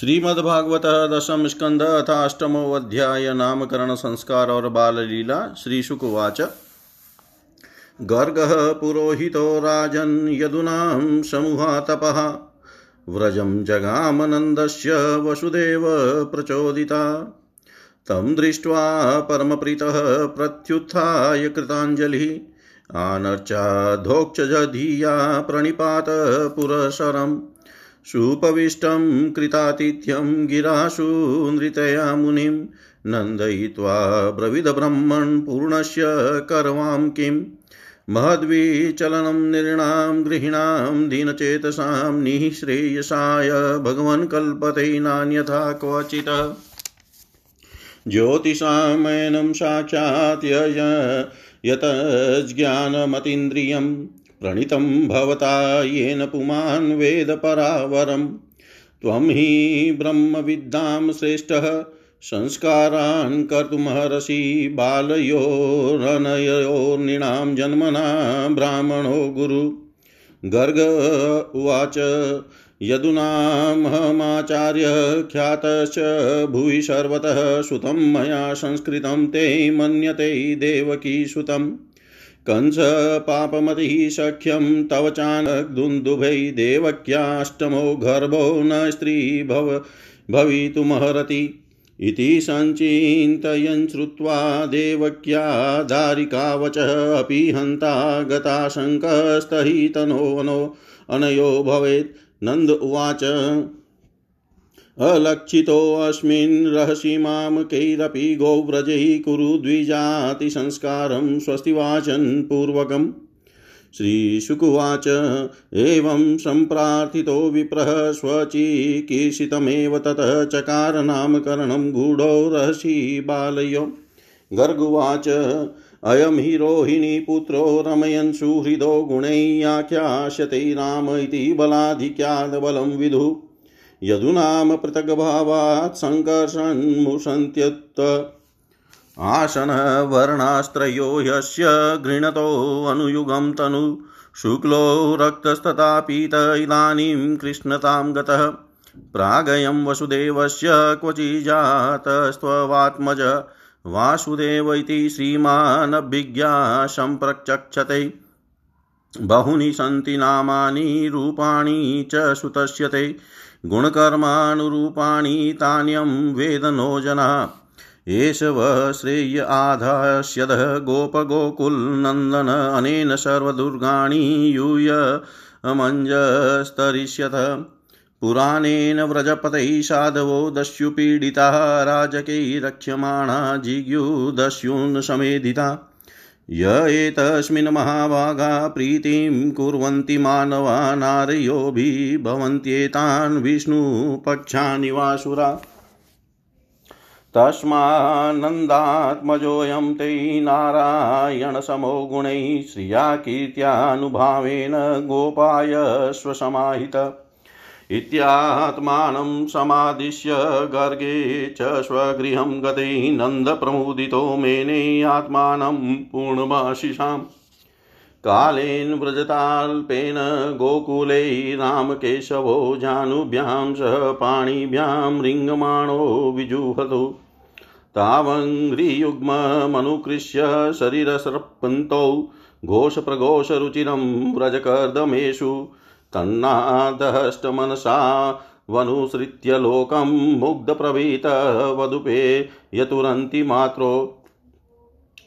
श्रीमद्भागवत दशम स्कंद अथा अष्टमो अध्याय नामकरण संस्कार और बाल लीला श्री शुकुवाच गर्गः पुरोहितो राजन् यदुनां समूहातपः व्रजं जगामनन्दस्य वसुदेव प्रचोदिता। तं दृष्ट्वा परमप्रीतः प्रत्युत्थाय कृताञ्जलिः। आनर्चाधोक्षजधिया प्रणिपात पुरसरम् सुपविष्टं कृतातिथ्यं गिराशु नृतया मुनिं, नन्दयित्वा ब्रविदब्रह्मन् पूर्णस्य करवां किम् महद्विचलनं नृणां गृहिणां दीनचेतसां निःश्रेयसाय भगवन् कल्पते नान्यथा क्वचित्। ज्योतिषामयनं साक्षात् यतज्ञानमतीन्द्रियम् प्रणीतं भवता येन पुमान् वेदपरावरं त्वं हि ब्रह्मविद्यां श्रेष्ठः, संस्कारान् कर्तुमर्हसि बालयोरनयोर्निणां जन्मना ब्राह्मणो गुरु। गर्ग उवाच, यदुनामहमाचार्य ख्यातश्च भुवि सर्वतः सुतं मया संस्कृतं ते मन्यते देवकी कंस पापमतिः सख्यं तव चानदुन्दुभै देवक्याष्टमो गर्भो न स्त्री भव भवितुमर्हति। इति सञ्चिन्तयन् श्रुत्वा देवक्या दारिकावचः अपि हन्ता गताशङ्कस्तहितनोऽनो अनयो भवेत्। नन्द उवाच। अलक्षितोऽस्मिन् रहसि माँ कैरपि गोव्रजैः कुरु द्विजातिसंस्कारं स्वस्तिवाचन् पूर्वकम्। श्रीशुकुवाच, एवं सम्प्रार्थितो विप्रः स्वचिकीर्षितमेव ततः चकार नामकरणं गूढो रहसि बालयो। गर्गुवाच, अयं हि रोहिणीपुत्रो रमयन् सुहृदो गुणैयाख्यास्यते राम इति बलाधिक्याद्बलं विदुः। यदुनाम पृथग्भावात् सङ्कर्षन्मुषन्त्युत्त आसनवर्णास्त्रयो यस्य गृणतोऽनुयुगं तनु। शुक्लो रक्तस्तथा पीत इदानीं कृष्णतां गतः। प्रागयं वसुदेवस्य क्वचिजातस्त्ववात्मज वासुदेव इति श्रीमानभिज्ञा सम्प्रचक्षते बहूनि सन्ति नामानि, रूपाणि च सुतस्य गुणकर्मानुरूपाणि तान्यं वेद नो जनाः एष वः श्रेय आधास्यदः। गोपगोकुलनन्दन अनेन सर्वदुर्गाणि यूयमञ्जस्तरिष्यत पुराणेन व्रजपतैः साधवो दस्युपीडिताः। राजकैः रक्ष्यमाणा जिज्ञुदस्यून् समेधिता। य एतस्मिन् महाभागा प्रीतिं कुर्वन्ति मानवा नार्योभिः भवन्त्येतान् विष्णुपक्षानि वासुरा। तस्मानन्दात्मजोऽयं ते नारायणसमो गुणैः श्रिया कीर्त्यानुभावेन गोपाय स्वसमाहित इत्यात्मानं समादिश्य गर्गे च स्वगृहं गते नन्दप्रमुदितो मेने आत्मानं पूर्णमाशिषाम् कालेन व्रजताल्पेन गोकुले रामकेशवो जानुभ्यां सह पाणिभ्यां रिङ्गमाणो विजुहतु। तावङ्घ्रियुग्ममनुकृष्य शरीरसर्पन्तौ घोषप्रघोषरुचिरं व्रजकर्दमेषु तन्नादहष्टमनसा वनुसृत्य लोकं मुग्धप्रभीतवदुपे यतुरन्ति मात्रो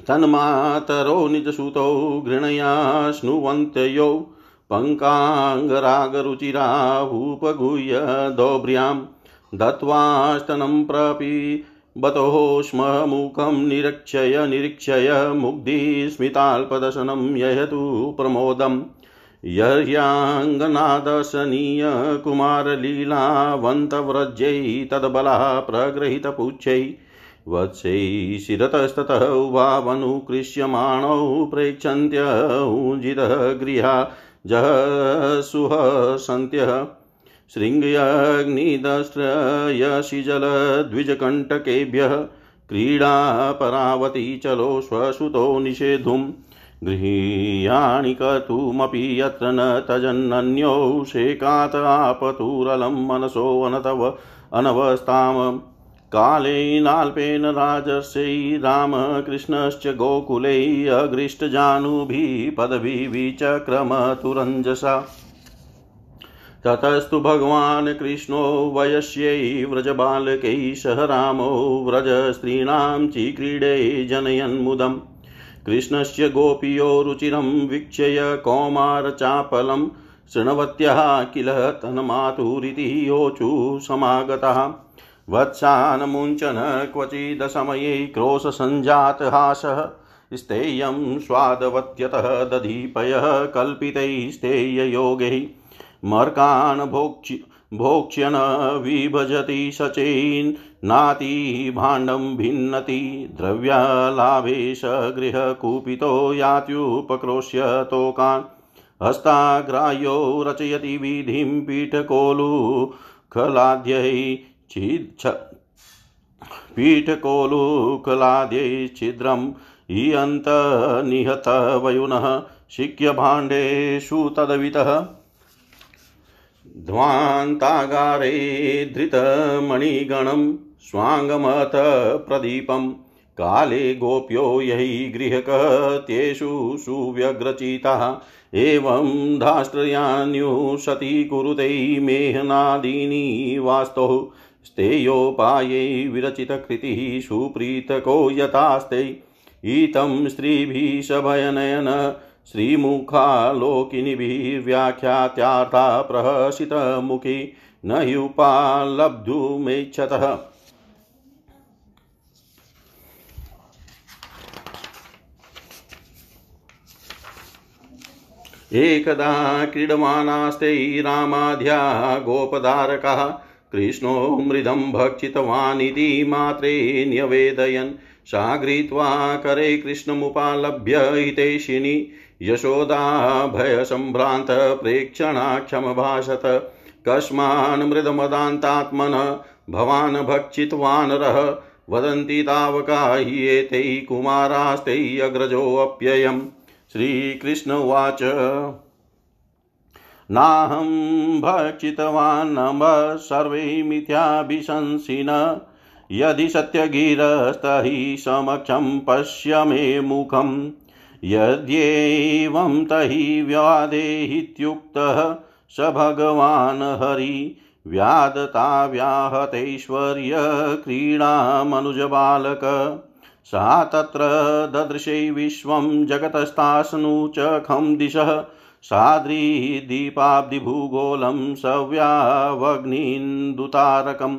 तन्मातरो निजसुतौ घृणया स्नुवन्त्ययौ पङ्काङ्गरागरुचिरावुपगुह्य दौभ्र्यां दत्त्वास्तनं प्रपि बतोः स्म मुखं निरीक्षय निरीक्षय मुग्धिस्मिताल्पदशनं ययतु प्रमोदम् यर्याङ्गनादशनीय कुमारलीलावन्तव्रज्यै तद्बला प्रगृहीतपुच्छै वत्सै शिरतस्ततः उभावनुकृष्यमाणौ प्रेक्षन्त्यौजितः गृहा जहसुहसन्त्यः शृङ्गयग्निदस्त्रयशिजलद्विजकण्टकेभ्यः क्रीडापरावती चलो स्वसुतो निषेधुम्। गृहीयाणि कर्तुमपि यत्र न तजन्नन्यो शेकात् आपतुरलं मनसोऽनतव अनवस्थाम्। कालेनाल्पेन राजर्षै रामकृष्णश्च गोकुले अगृष्टजानुभिः पदवीविचक्रमतुरञ्जसा ततस्तु भगवान् कृष्णो वयस्यै व्रजबालकैः सह रामो व्रजस्त्रीणां चिक्रीडे जनयन्मुदम्। कृष्णस्य गोपियो रुचिरं वीक्षय कौमारचापलं शृण्वत्यः किल तन्मातुरिति योचु समागतः। वत्सानमुञ्चन क्वचिदसमये क्रोशसञ्जातहासः स्तेयं स्वादवत्यतः दधीपयः कल्पितैस्तेययोगैः मर्कान् भोक्ष्य भोक्ष्यन विभजति सचेन्नाति भाण्डं भिन्नति, द्रव्यलाभेश गृहकुपितो यात्युपक्रोश्य तोकान् हस्ताग्राह्यो रचयति विधिं पीठकोलुखलाद्यै छिच्छ पीठकोलुकलाद्यै छिद्रम् इयन्तनिहतवयुनः शिक्यभाण्डेषु तदवितः। ध्वान्तागारे धृतमणिगणं स्वाङ्गमथ प्रदीपं। काले गोप्यो यही गृहकत्येषु सुव्यग्रचिताः। एवं धाष्ट्रयान्युशती कुरुते मेहनादीनि वास्तौ। स्तेयोपायै विरचितकृतिः सुप्रीतको यथास्ते। ईतं स्त्रीभिः सभयनयन श्रीमुखालोकिनिभिर्व्याख्यात्यार्था प्रहसितमुखी। न ह्युपालब्धुमेच्छतः। एकदा क्रीडमानास्ते रामाध्या गोपधारकः कृष्णो मृदं भक्षितवानिति मात्रे न्यवेदयन्। सा गृहीत्वा करे कृष्णमुपालभ्य हितैषिणी यशोदा भयसम्भ्रान्त प्रेक्षणाक्षमभाषत कस्मान् मृदमदान्तात्मनः भवान् भक्षितवान् रः वदन्ति तावका हि एतै कुमारास्तै अग्रजोऽप्ययम्। श्रीकृष्ण उवाच। नाहं भक्षितवान् सर्वे मिथ्याभिशंसिन। यदि सत्यगिरस्तहि समक्षं पश्य मे मुखम् यद्येवं तहि व्यादेहित्युक्तः स भगवान् हरि। व्यादताव्याहतैश्वर्यक्रीडामनुजबालक। सा तत्र ददृशे विश्वं जगतस्तासनु च खं दिशः। साद्रीदीपाब्धिभूगोलं सव्यावग्निन्दुतारकम्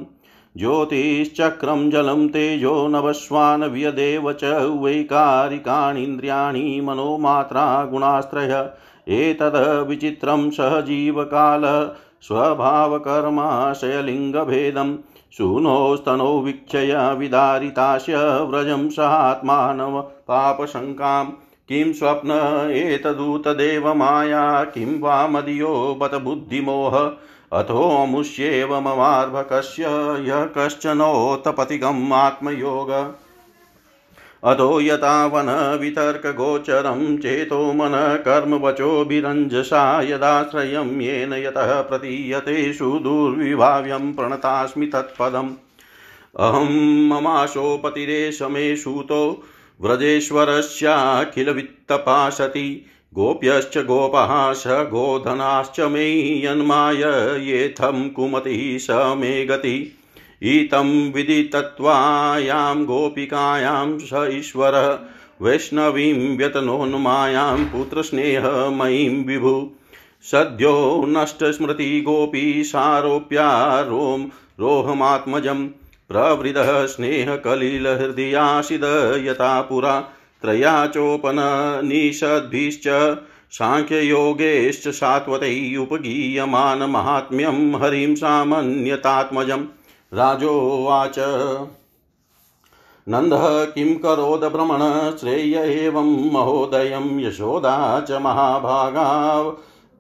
ज्योतिश्चक्रं जलं तेजो नवस्वान् व्यदेव च वैकारिकाणीन्द्रियाणि मनोमात्रा गुणास्त्रय। एतद् विचित्रं सहजीवकाल, स्वभावकर्माशयलिङ्गभेदम्। सूनोस्तनौ वीक्षय विदारितास्य व्रजं सहात्मानव पापशङ्कां। किं स्वप्न एतदूतदेव माया, किं वा मदीयो बत बुद्धिमोह अथोऽमुष्येव ममार्भकस्य यः कश्चनोत्तपतिगम् आत्मयोग। अधो यतावनवितर्कगोचरं चेतो मनः कर्मवचोभिरञ्जसा यदाश्रयं येन यतः प्रतीयते सुदुर्विभाव्यं प्रणतास्मि तत्पदम्। अहं ममाशोपतिरेश मे सूतो व्रजेश्वरस्याखिलवित्तपाशति, गोप्यश्च गोपः स गोधनाश्च मे यन्माय येथं कुमतिः स मे गति। ईतं विदितत्वायां गोपिकायां स ईश्वरः। वैष्णवीं व्यतनोन्मायां पुत्रस्नेहमयीं विभु। सद्यो नष्टस्मृति गोपी सारोप्यारों रोहमात्मजं प्रवृदः स्नेहकलिलहृदयासिद यथा पुरा। त्रया चोपननिषद्भिश्च साङ्ख्ययोगेश्च सात्वतै उपगीयमानमाहात्म्यं हरिं सामन्यतात्मजं राजोवाच नन्दः किं करोद भ्रमण श्रेय एवं महोदयं यशोदा च महाभागा।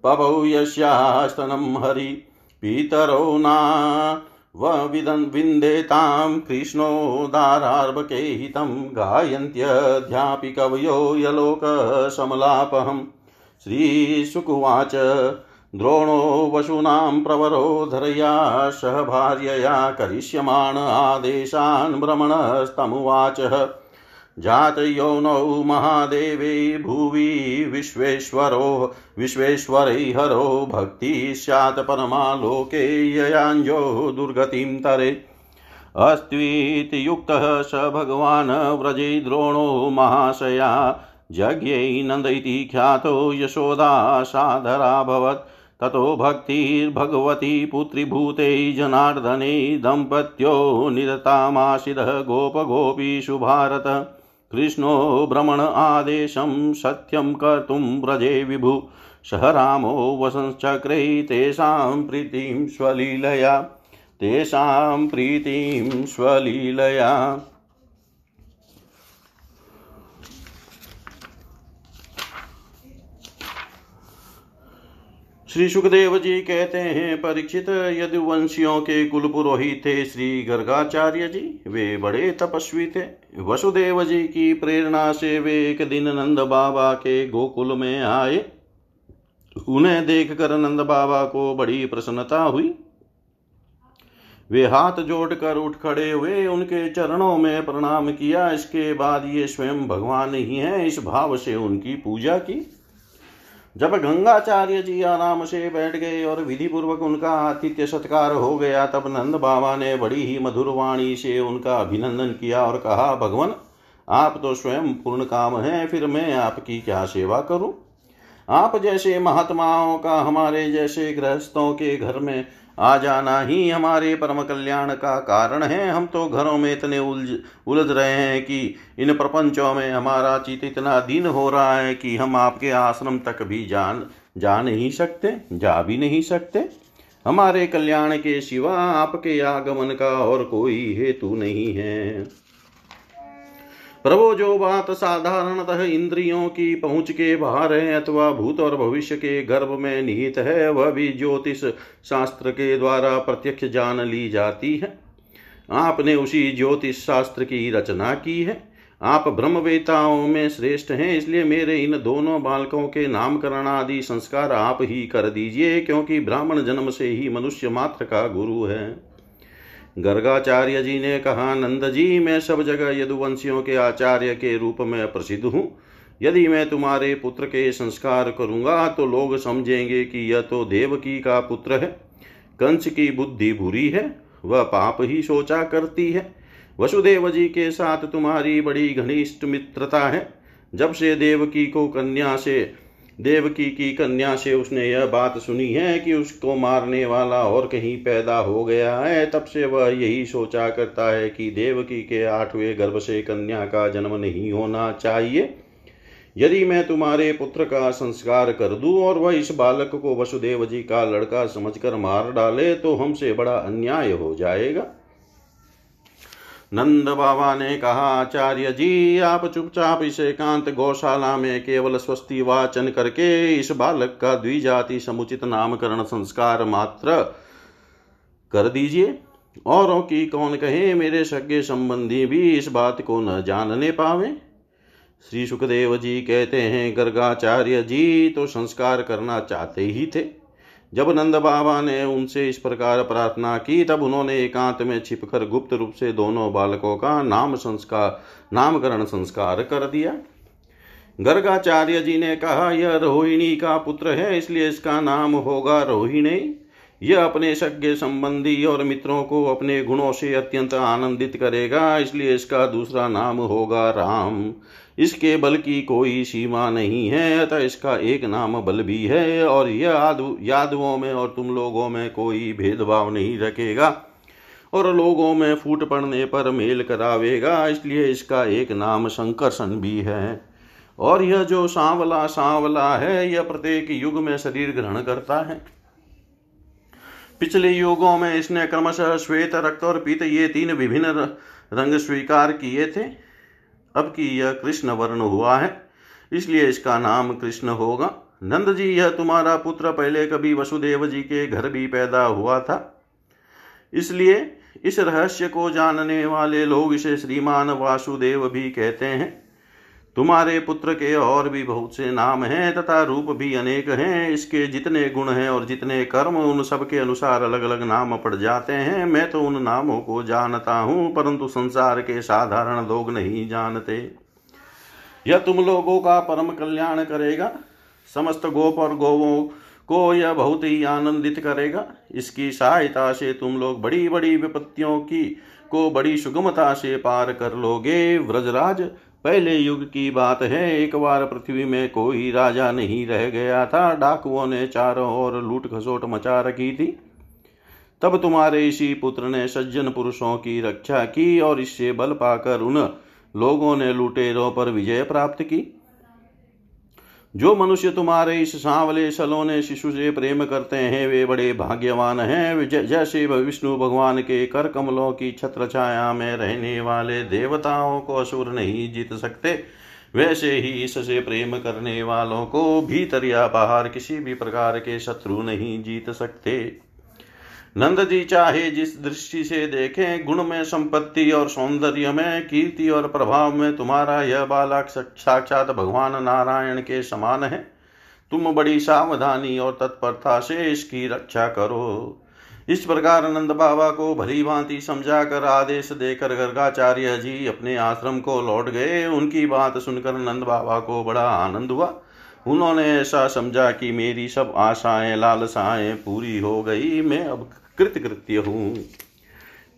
पवौ यस्यास्तनं हरि, पितरो ना। विदन् विन्देतां कृष्णोदारार्भके हितं गायन्त्यध्यापि कवयो यलोकसमलापहम् श्रीशुकुवाच। द्रोणो वशूनां प्रवरो धरया सह भार्यया करिष्यमाण आदेशान् भ्रमणस्तमुवाच। जातयौनौ महादेवे भुवि विश्वेश्वरो, विश्वेश्वरैहरो भक्तिः स्यात् परमालोके ययाञ्जो दुर्गतिं तरे। अस्त्वीति स भगवान् व्रजे द्रोणो महाशया, यज्ञै नन्द इति ख्यातो यशोदा साधराभवत् ततो भक्तिर्भगवती पुत्रीभूते जनार्दने दम्पत्यो निरतामाशिदः गोपगोपीषु भारत। कृष्णो भ्रमण आदेशं सत्यं कर्तुं व्रजे विभु। सह रामो वसंश्चक्रे तेषां प्रीतिं स्वलीलया। तेषां प्रीतिं स्वलीलया। श्री सुखदेव जी कहते हैं, परीक्षित यदुवंशियों के कुल पुरोहित थे श्री गर्गाचार्य जी, वे बड़े तपस्वी थे। वसुदेव जी की प्रेरणा से वे एक दिन नंद बाबा के गोकुल में आए। उन्हें देखकर नंद बाबा को बड़ी प्रसन्नता हुई। वे हाथ जोड़कर उठ खड़े हुए, उनके चरणों में प्रणाम किया। इसके बाद ये स्वयं भगवान ही हैं। इस भाव से उनकी पूजा की। जब गंगाचार्य जी आराम से बैठ गए और विधि पूर्वक उनका आतिथ्य सत्कार हो गया, तब नंद बाबा ने बड़ी ही मधुर वाणी से उनका अभिनंदन किया और कहा, भगवान, आप तो स्वयं पूर्ण काम हैं, फिर मैं आपकी क्या सेवा करूँ? आप जैसे महात्माओं का, हमारे जैसे गृहस्थों के घर में आ जाना ही हमारे परम कल्याण का कारण है। हम तो घरों में इतने उलझ उलझ रहे हैं कि इन प्रपंचों में हमारा चित इतना दीन हो रहा है कि हम आपके आश्रम तक भी जान, जा नहीं सकते, जा भी नहीं सकते। हमारे कल्याण के सिवा आपके आगमन का और कोई हेतु नहीं है। प्रभु जो बात साधारणतः इंद्रियों की पहुँच के बाहर है अथवा भूत और भविष्य के गर्भ में निहित है, वह भी ज्योतिष शास्त्र के द्वारा प्रत्यक्ष जान ली जाती है। आपने उसी ज्योतिष शास्त्र की रचना की है। आप ब्रह्मवेताओं में श्रेष्ठ हैं, इसलिए मेरे इन दोनों बालकों के नामकरण आदि संस्कार आप ही कर दीजिए, क्योंकि ब्राह्मण जन्म से ही मनुष्य मात्र का गुरु है। गर्गाचार्य जी ने कहा, नंद जी, मैं सब जगह यदुवंशियों के आचार्य के रूप में प्रसिद्ध हूँ। यदि मैं तुम्हारे पुत्र के संस्कार करूँगा तो लोग समझेंगे कि यह तो देवकी का पुत्र है। कंस की बुद्धि बुरी है, वह पाप ही सोचा करती है। वसुदेव जी के साथ तुम्हारी बड़ी घनिष्ठ मित्रता है। जब से देवकी को कन्या से देवकी की कन्या से उसने यह बात सुनी है कि उसको मारने वाला और कहीं पैदा हो गया है। तब से वह यही सोचा करता है कि देवकी के आठवें गर्भ से कन्या का जन्म नहीं होना चाहिए। यदि मैं तुम्हारे पुत्र का संस्कार कर दूँ और वह इस बालक को वसुदेव जी का लड़का समझकर मार डाले तो हमसे बड़ा अन्याय हो जाएगा। नंद बाबा ने कहा आचार्य जी आप चुपचाप इस एकांत गौशाला में केवल स्वस्ति वाचन करके इस बालक का द्विजाति समुचित नामकरण संस्कार मात्र कर दीजिए। औरों की कौन कहे, मेरे सज्ञ संबंधी भी इस बात को न जानने पावे। श्री सुखदेव जी कहते हैं गर्गाचार्य जी तो संस्कार करना चाहते ही थे। जब नंद बाबा ने उनसे इस प्रकार प्रार्थना की, तब उन्होंने एकांत में छिपकर गुप्त रूप से दोनों बालकों का नाम संस्कार, नामकरण संस्कार कर दिया। गर्गाचार्य जी ने कहा, यह रोहिणी का पुत्र है, इसलिए इसका नाम होगा रोहिणी। यह अपने सज्ञ संबंधी और मित्रों को अपने गुणों से अत्यंत आनंदित करेगा, इसलिए इसका दूसरा नाम होगा राम। इसके बल की कोई सीमा नहीं है, अतः इसका एक नाम बल भी है, और यह यादवों में और तुम लोगों में कोई भेदभाव नहीं रखेगा, और लोगों में फूट पड़ने पर मेल करावेगा, इसलिए इसका एक नाम शंकरसन भी है। और यह जो सांवला सांवला है, यह प्रत्येक युग में शरीर ग्रहण करता है। पिछले युगों में इसने क्रमशः श्वेत रक्त और पीत ये तीन विभिन्न रंग स्वीकार किए थे। अब की यह कृष्ण वर्ण हुआ है, इसलिए इसका नाम कृष्ण होगा। नंद जी यह तुम्हारा पुत्र पहले कभी वसुदेव जी के घर भी पैदा हुआ था। इसलिए इस रहस्य को जानने वाले लोग इसे श्रीमान वासुदेव भी कहते हैं। तुम्हारे पुत्र के और भी बहुत से नाम हैं, तथा रूप भी अनेक हैं। इसके जितने गुण हैं और जितने कर्म, उन सब के अनुसार अलग अलग नाम पड़ जाते हैं। मैं तो उन नामों को जानता हूँ, परंतु संसार के साधारण लोग नहीं जानते। यह तुम लोगों का परम कल्याण करेगा। समस्त गोप और गोवों को यह बहुत ही आनंदित करेगा। इसकी सहायता से तुम लोग बड़ी बड़ी विपत्तियों की को बड़ी सुगमता से पार कर लोगे, व्रजराज। पहले युग की बात है, एक बार पृथ्वी में कोई राजा नहीं रह गया था। डाकुओं ने चारों ओर लूट खसोट मचा रखी थी। तब तुम्हारे इसी पुत्र ने सज्जन पुरुषों की रक्षा की और इससे बल पाकर उन लोगों ने लुटेरों पर विजय प्राप्त की। जो मनुष्य तुम्हारे इस सांवले सलोने शिशु से प्रेम करते हैं, वे बड़े भाग्यवान हैं। जैसे विष्णु भगवान के कर कमलों की छत्र छाया में रहने वाले देवताओं को असुर नहीं जीत सकते, वैसे ही इससे प्रेम करने वालों को भीतर या बाहर किसी भी प्रकार के शत्रु नहीं जीत सकते। नंद जी चाहे जिस दृष्टि से देखें, गुण में संपत्ति और सौंदर्य में, कीर्ति और प्रभाव में तुम्हारा यह बालक साक्षात भगवान नारायण के समान है। तुम बड़ी सावधानी और तत्परता से इसकी रक्षा करो। इस प्रकार नंद बाबा को भली भांति समझा कर आदेश देकर गर्गाचार्य जी अपने आश्रम को लौट गए। उनकी बात सुनकर नंद बाबा को बड़ा आनंद हुआ। उन्होंने ऐसा समझा कि मेरी सब आशाएँ, लालसाएँ पूरी हो गई। मैं अब कृतकृत्य हूँ।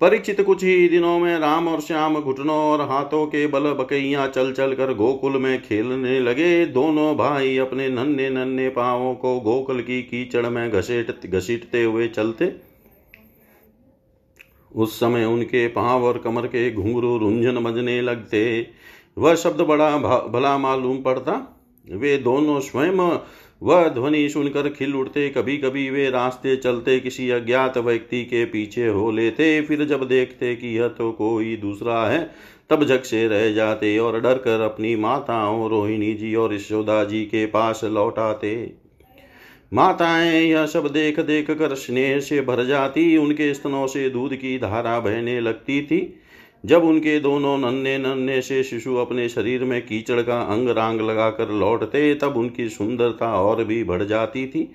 परिचित कुछ ही दिनों में राम और श्याम घुटनों और हाथों के बल बकैया चल चल कर गोकुल में खेलने लगे। दोनों भाई अपने नन्हे नन्हे पावों को गोकुल की कीचड़ में घसीट घसीटते हुए चलते। उस समय उनके पाँव और कमर के घुंघरू रुंझन बजने लगते। वह शब्द बड़ा भला मालूम पड़ता। वे दोनों स्वयं वह ध्वनि सुनकर खिल उठते कभी कभी वे रास्ते चलते किसी अज्ञात व्यक्ति के पीछे हो लेते। फिर जब देखते कि यह तो कोई दूसरा है, तब झक से रह जाते और डर कर अपनी माताओं रोहिणी जी और यशोदा जी के पास लौट आते माताएँ यह सब देख देख कर स्नेह से भर जाती, उनके स्तनों से दूध की धारा बहने लगती थी। जब उनके दोनों नन्हे नन्हे से शिशु अपने शरीर में कीचड़ का अंग रांग लगाकर लौटते, तब उनकी सुंदरता और भी बढ़ जाती थी।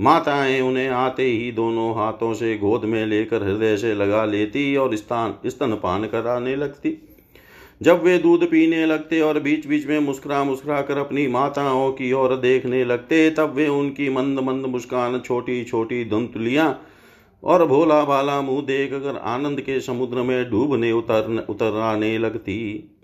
माताएँ उन्हें आते ही दोनों हाथों से गोद में लेकर हृदय से लगा लेती और स्थान, स्तनपान कराने लगती। जब वे दूध पीने लगते और बीच बीच में मुस्कुरा मुस्कुरा कर अपनी माताओं की ओर देखने लगते, तब वे उनकी मंद मंद मुस्कान छोटी छोटी दंतुलियाँ और भोला भाला मुँह देख कर आनंद के समुद्र में डूबने उतर उतर आने लगती।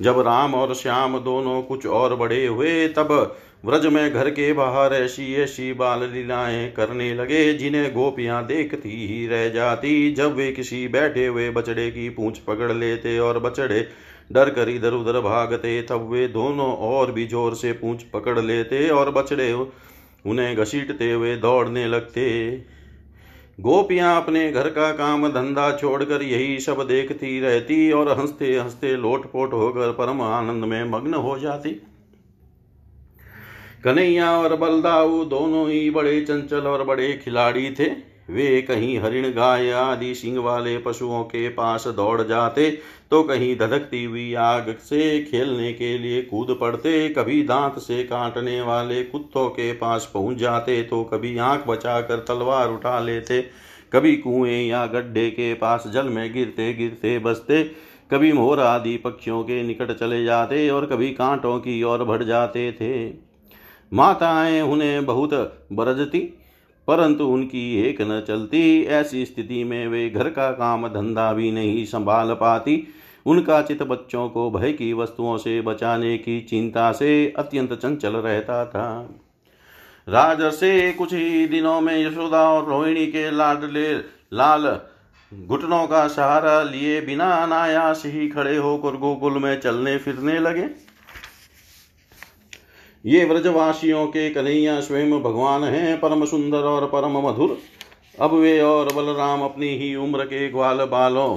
जब राम और श्याम दोनों कुछ और बड़े हुए, तब व्रज में घर के बाहर ऐसी ऐसी बाल लीलाएँ करने लगे, जिन्हें गोपियाँ देखती ही रह जाती। जब वे किसी बैठे हुए बछड़े की पूंछ पकड़ लेते और बछड़े डर कर इधर उधर भागते, तब वे दोनों और भी ज़ोर से पूंछ पकड़ लेते और बछड़े उन्हें घसीटते हुए दौड़ने लगते। गोपियाँ अपने घर का काम धंधा छोड़कर यही सब देखती रहती और हँसते हँसते लोटपोट होकर परम आनंद में मग्न हो जाती। कन्हैया और बलदाऊ दोनों ही बड़े चंचल और बड़े खिलाड़ी थे। वे कहीं हरिण गाय आदि सिंह वाले पशुओं के पास दौड़ जाते तो कहीं धधकती हुई आग से खेलने के लिए कूद पड़ते, कभी दांत से काटने वाले कुत्तों के पास पहुँच जाते तो कभी आँख बचाकर तलवार उठा लेते, कभी कुएँ या गड्ढे के पास जल में गिरते गिरते बसते, कभी मोर आदि पक्षियों के निकट चले जाते और कभी कांटों की ओर बढ़ जाते थे। माताएँ उन्हें बहुत बरजती परंतु उनकी एक न चलती, ऐसी स्थिति में वे घर का काम धंधा भी नहीं संभाल पाती। उनका चित बच्चों को भय की वस्तुओं से बचाने की चिंता से अत्यंत चंचल रहता था। राज से कुछ ही दिनों में यशोदा और रोहिणी के लाडले लाल घुटनों का सहारा लिए बिना अनायास ही खड़े होकर गोकुल में चलने फिरने लगे। ये व्रजवासियों के कन्हैया स्वयं भगवान हैं, परम सुंदर और परम मधुर। अब वे और बलराम अपनी ही उम्र के ग्वाल बालों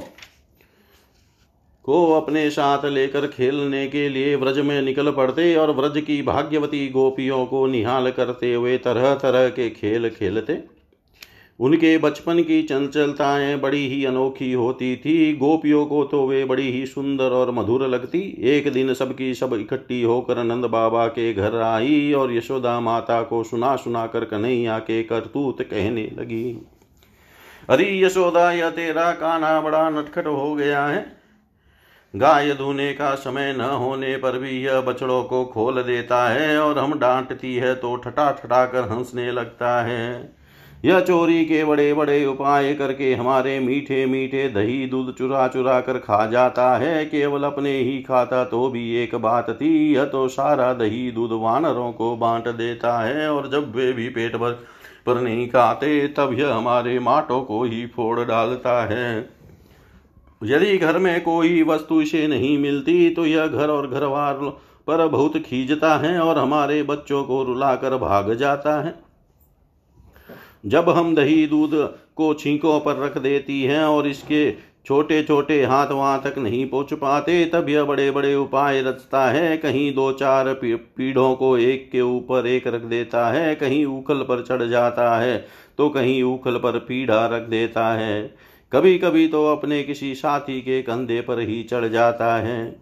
को अपने साथ लेकर खेलने के लिए व्रज में निकल पड़ते और व्रज की भाग्यवती गोपियों को निहाल करते हुए तरह तरह के खेल खेलते। उनके बचपन की चंचलताएँ बड़ी ही अनोखी होती थी। गोपियों को तो वे बड़ी ही सुंदर और मधुर लगती। एक दिन सबकी सब इकट्ठी होकर नंद बाबा के घर आई और यशोदा माता को सुना सुना कर कन्हैया के करतूत कहने लगी। अरे यशोदा या तेरा काना बड़ा नटखट हो गया है। गाय धोने का समय न होने पर भी यह बछड़ों को खोल देता है और हम डांटती है तो ठटा ठटा कर हंसने लगता है। यह चोरी के बड़े बड़े उपाय करके हमारे मीठे मीठे दही दूध चुरा चुरा कर खा जाता है, केवल अपने ही खाता तो भी एक बात थी यह तो सारा दही दूध वानरों को बांट देता है, और जब वे भी पेट भर पर नहीं खाते, तब यह हमारे माटों को ही फोड़ डालता है। यदि घर में कोई वस्तु इसे नहीं मिलती तो यह घर और घरवार पर बहुत खींचता है, और हमारे बच्चों को रुलाकर भाग जाता है। जब हम दही दूध को छींकों पर रख देती हैं और इसके छोटे छोटे हाथ वहाँ तक नहीं पहुँच पाते, तब यह बड़े बड़े उपाय रचता है। कहीं दो चार पीढ़ों को एक के ऊपर एक रख देता है, कहीं उखल पर चढ़ जाता है तो कहीं उखल पर पीढ़ा रख देता है। कभी कभी तो अपने किसी साथी के कंधे पर ही चढ़ जाता है।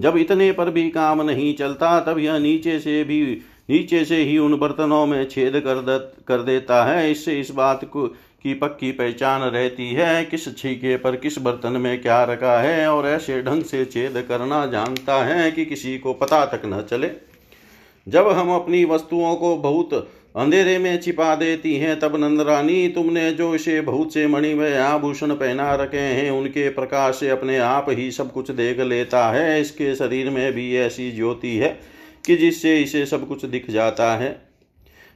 जब इतने पर भी काम नहीं चलता, तब यह नीचे से भी नीचे से ही उन बर्तनों में छेद कर कर देता है। इससे इस बात को, की पक्की पहचान रहती है, किस छीके पर किस बर्तन में क्या रखा है, और ऐसे ढंग से छेद करना जानता है कि किसी को पता तक न चले। जब हम अपनी वस्तुओं को बहुत अंधेरे में छिपा देती हैं, तब नंदरानी, तुमने जो इसे बहुत से मणि मणिमय आभूषण पहना रखे हैं, उनके प्रकाश से अपने आप ही सब कुछ देख लेता है। इसके शरीर में भी ऐसी ज्योति है। कि जिससे इसे सब कुछ दिख जाता है।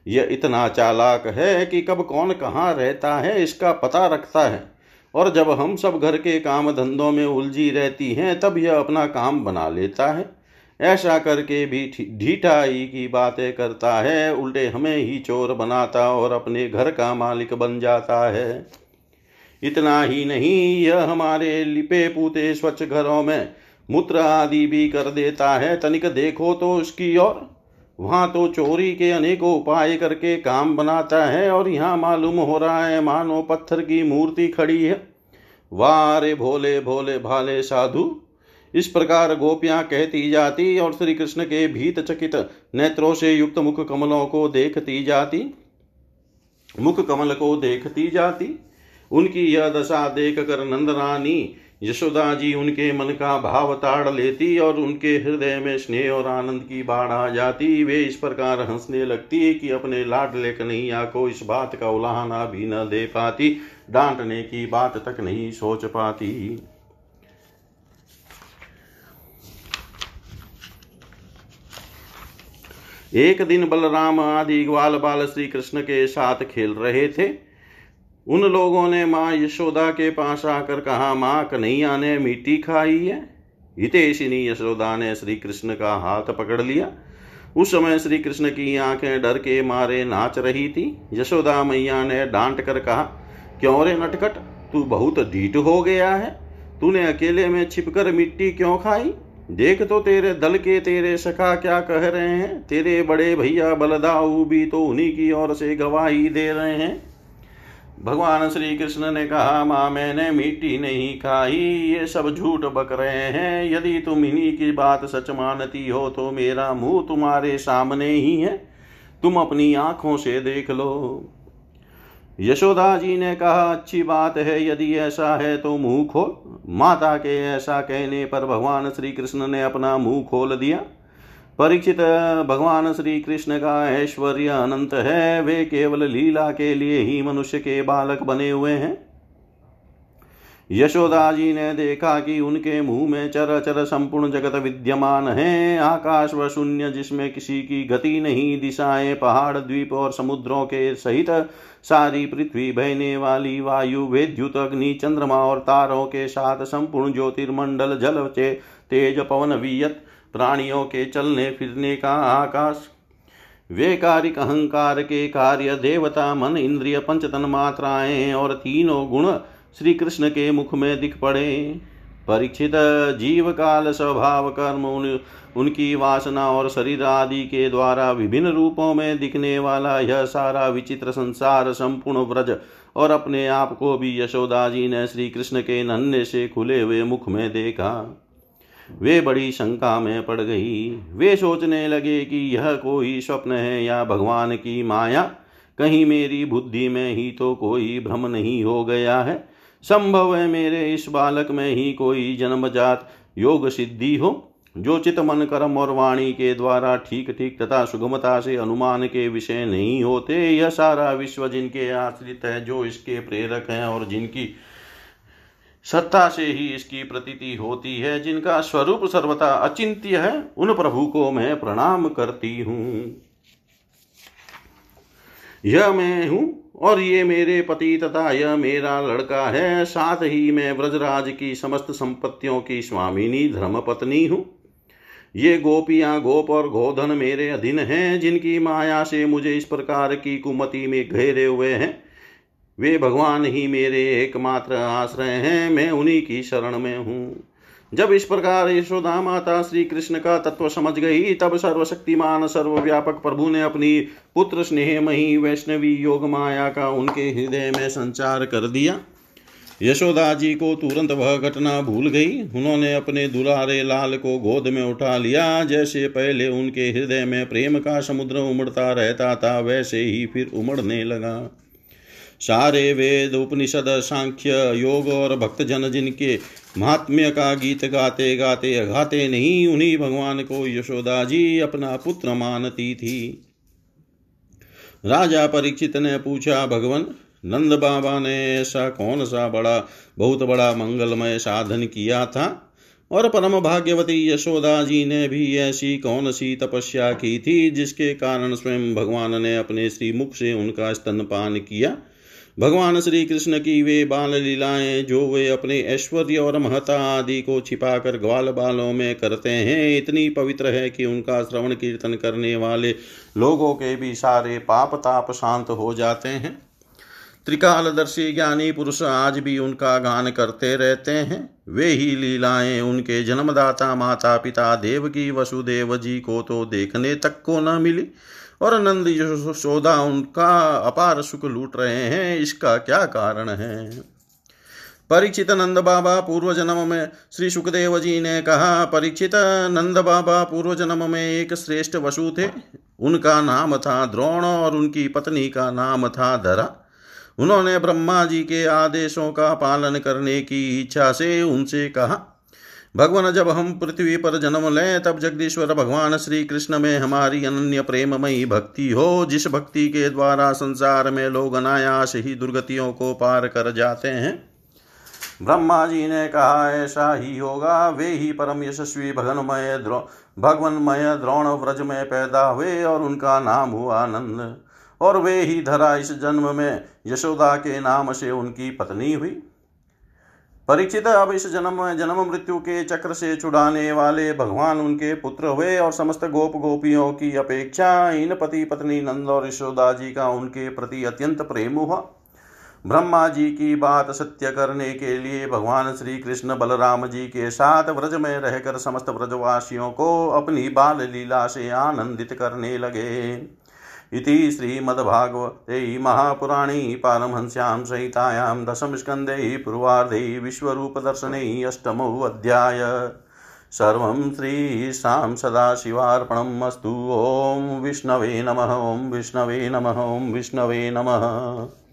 यह इतना चालाक है कि कब कौन कहाँ रहता है, इसका पता रखता है। और जब हम सब घर के काम धंधों में उलझी रहती हैं, तब यह अपना काम बना लेता है। ऐसा करके भी ढीठाई की बातें करता है, उल्टे हमें ही चोर बनाता और अपने घर का मालिक बन जाता है। इतना ही नहीं, यह हमारे लिपे पूते स्वच्छ घरों में मूत्र आदि भी कर देता है, तनिक देखो तो उसकी ओर। वहाँ तो चोरी के अनेकों उपाय करके काम बनाता है और यहाँ मालूम हो रहा है मानो पत्थर की मूर्ति खड़ी है। वारे भोले भोले भाले साधु, इस प्रकार गोपियाँ कहती जाती और श्री कृष्ण के भीत चकित नेत्रों से युक्त मुख कमलों को देखती जाती। मुख कमल को देखती जाती। उनकी यह दशा देख कर नंदरानी यशोदा जी उनके मन का भाव ताड़ लेती और उनके हृदय में स्नेह और आनंद की बाढ़ आ जाती। वे इस प्रकार हंसने लगती कि अपने लाडले कन्हैया को इस बात का उलाहना भी न दे पाती, डांटने की बात तक नहीं सोच पाती। एक दिन बलराम आदि ग्वाल बाल श्री कृष्ण के साथ खेल रहे थे। उन लोगों ने माँ यशोदा के पास आकर कहा, माँ, कन्हैया ने मिट्टी खाई है? हितेशिनी यशोदा ने श्री कृष्ण का हाथ पकड़ लिया। उस समय श्री कृष्ण की आँखें डर के मारे नाच रही थी। यशोदा मैया ने डांट कर कहा, क्यों रे नटखट? तू बहुत ढीठ हो गया है। तूने अकेले में छिपकर मिट्टी क्यों खाई? देख तो तेरे दल के तेरे सखा क्या कह रहे हैं। तेरे बड़े भैया बलदाऊ भी तो उन्हीं की ओर से गवाही दे रहे हैं। भगवान श्री कृष्ण ने कहा, माँ, मैंने मिट्टी नहीं खाई। ये सब झूठ बक रहे हैं। यदि तुम इन्हीं की बात सच मानती हो तो मेरा मुँह तुम्हारे सामने ही है। तुम अपनी आँखों से देख लो। यशोदा जी ने कहा, अच्छी बात है, यदि ऐसा है तो मुँह खोल। माता के ऐसा कहने पर भगवान श्री कृष्ण ने अपना मुँह खोल दिया। परीक्षित भगवान श्री कृष्ण का ऐश्वर्य अनंत है, वे केवल लीला के लिए ही मनुष्य के बालक बने हुए हैं। यशोदा जी ने देखा कि उनके मुँह में चर चर संपूर्ण जगत विद्यमान है, आकाश व शून्य जिसमें किसी की गति नहीं, दिशाएँ पहाड़, द्वीप और समुद्रों के सहित सारी पृथ्वी, बहने वाली वायु, वेद्युत, अग्नि, चंद्रमा और तारों के साथ संपूर्ण ज्योतिर्मंडल, जल, चे, तेज, पवन, वियत प्राणियों के चलने फिरने का आकाश। वैकारिक अहंकार के कार्य देवता मन इंद्रिय पंचतन मात्राएँ और तीनों गुण श्री कृष्ण के मुख में दिख पड़े। परीक्षित जीव काल स्वभाव कर्म उन, उनकी वासना और शरीर आदि के द्वारा विभिन्न रूपों में दिखने वाला यह सारा विचित्र संसार संपूर्ण व्रज और अपने आप को भी यशोदा जी ने श्री कृष्ण के नन्हे से खुले हुए मुख में देखा। वे बड़ी शंका में पड़ गई। वे सोचने लगे कि यह कोई स्वप्न है या भगवान की माया? कहीं मेरी बुद्धि में ही तो कोई भ्रम नहीं हो गया है। संभव है मेरे इस बालक में ही कोई जन्मजात योग सिद्धि हो, जो चित मन कर्म और वाणी के द्वारा ठीक ठीक तथा सुगमता से अनुमान के विषय नहीं होते। यह सारा विश्व जिनके आश्रित है, जो इसके प्रेरक हैं और जिनकी सत्ता से ही इसकी प्रतीति होती है, जिनका स्वरूप सर्वथा अचिंत्य है, उन प्रभु को मैं प्रणाम करती हूँ। यह मैं हूँ और ये मेरे पति तथा यह मेरा लड़का है, साथ ही मैं व्रजराज की समस्त संपत्तियों की स्वामिनी धर्म पत्नी हूँ। ये गोपियाँ, गोप और गोधन मेरे अधीन हैं, जिनकी माया से मुझे इस प्रकार की कुमति में घेरे हुए हैं। वे भगवान ही मेरे एकमात्र आश्रय हैं, मैं उन्हीं की शरण में हूँ। जब इस प्रकार यशोदा माता श्री कृष्ण का तत्व समझ गई, तब सर्वशक्तिमान, सर्वव्यापक प्रभु ने अपनी पुत्र स्नेहमयी वैष्णवी योग माया का उनके हृदय में संचार कर दिया। यशोदा जी को तुरंत वह घटना भूल गई। उन्होंने अपने दुलारे लाल को गोद में उठा लिया। जैसे पहले उनके हृदय में प्रेम का समुद्र उमड़ता रहता था, वैसे ही फिर उमड़ने लगा। सारे वेद उपनिषद सांख्य योग और भक्तजन जिनके महात्म्य का गीत गाते गाते गाते नहीं, उन्हीं भगवान को यशोदा जी अपना पुत्र मानती थी। राजा परीक्षित ने पूछा, भगवान, नंद बाबा ने ऐसा कौन सा बड़ा, बहुत बड़ा मंगलमय साधन किया था? और परम भाग्यवती यशोदा जी ने भी ऐसी कौन सी तपस्या की थी जिसके कारण स्वयं भगवान ने अपने श्री मुख से उनका स्तनपान किया? भगवान श्री कृष्ण की वे बाल लीलाएँ जो वे अपने ऐश्वर्य और महता आदि को छिपाकर ग्वाल बालों में करते हैं, इतनी पवित्र है कि उनका श्रवण कीर्तन करने वाले लोगों के भी सारे पाप ताप शांत हो जाते हैं। त्रिकालदर्शी ज्ञानी पुरुष आज भी उनका गान करते रहते हैं। वे ही लीलाएँ उनके जन्मदाता माता पिता देव की वसुदेव जी को तो देखने तक को न मिली। और नंद यशोदा उनका अपार सुख लूट रहे हैं, इसका क्या कारण है? परीक्षित नंद बाबा पूर्व जन्म में श्री सुखदेव जी ने कहा, परीक्षित नंद बाबा पूर्व जन्म में एक श्रेष्ठ वसु थे। उनका नाम था द्रोण और उनकी पत्नी का नाम था धरा। उन्होंने ब्रह्मा जी के आदेशों का पालन करने की इच्छा से उनसे कहा भगवान, जब हम पृथ्वी पर जन्म लें, तब जगदीश्वर भगवान श्री कृष्ण में हमारी अनन्य प्रेममयी भक्ति हो, जिस भक्ति के द्वारा संसार में लोग अनायास ही दुर्गतियों को पार कर जाते हैं। ब्रह्मा जी ने कहा, ऐसा ही होगा। वे ही परम यशस्वी भगनमय द्रो, भगवनमय द्रोण व्रज में पैदा हुए और उनका नाम हुआ आनंद। और वे ही धरा इस जन्म में यशोदा के नाम से उनकी पत्नी हुई। परीक्षित अब इस जन्म जन्म मृत्यु के चक्र से छुड़ाने वाले भगवान उनके पुत्र हुए और समस्त गोप गोपियों की अपेक्षा इन पति पत्नी नंद और यशोदा जी का उनके प्रति अत्यंत प्रेम हुआ। ब्रह्मा जी की बात सत्य करने के लिए भगवान श्री कृष्ण बलराम जी के साथ व्रज में रहकर समस्त व्रजवासियों को अपनी बाल लीला से आनंदित करने लगे। इति श्रीमद्भागवते महापुराणे पारमहंस्यां संहितायां दशमस्कन्धे पूर्वार्धे विश्वरूपदर्शने अष्टमोऽध्याय। सर्वं श्रीशां सदाशिवार्पणम् अस्तु। ॐ विष्णवे नमः। ॐ विष्णवे नमः। ॐ विष्णवे नमः।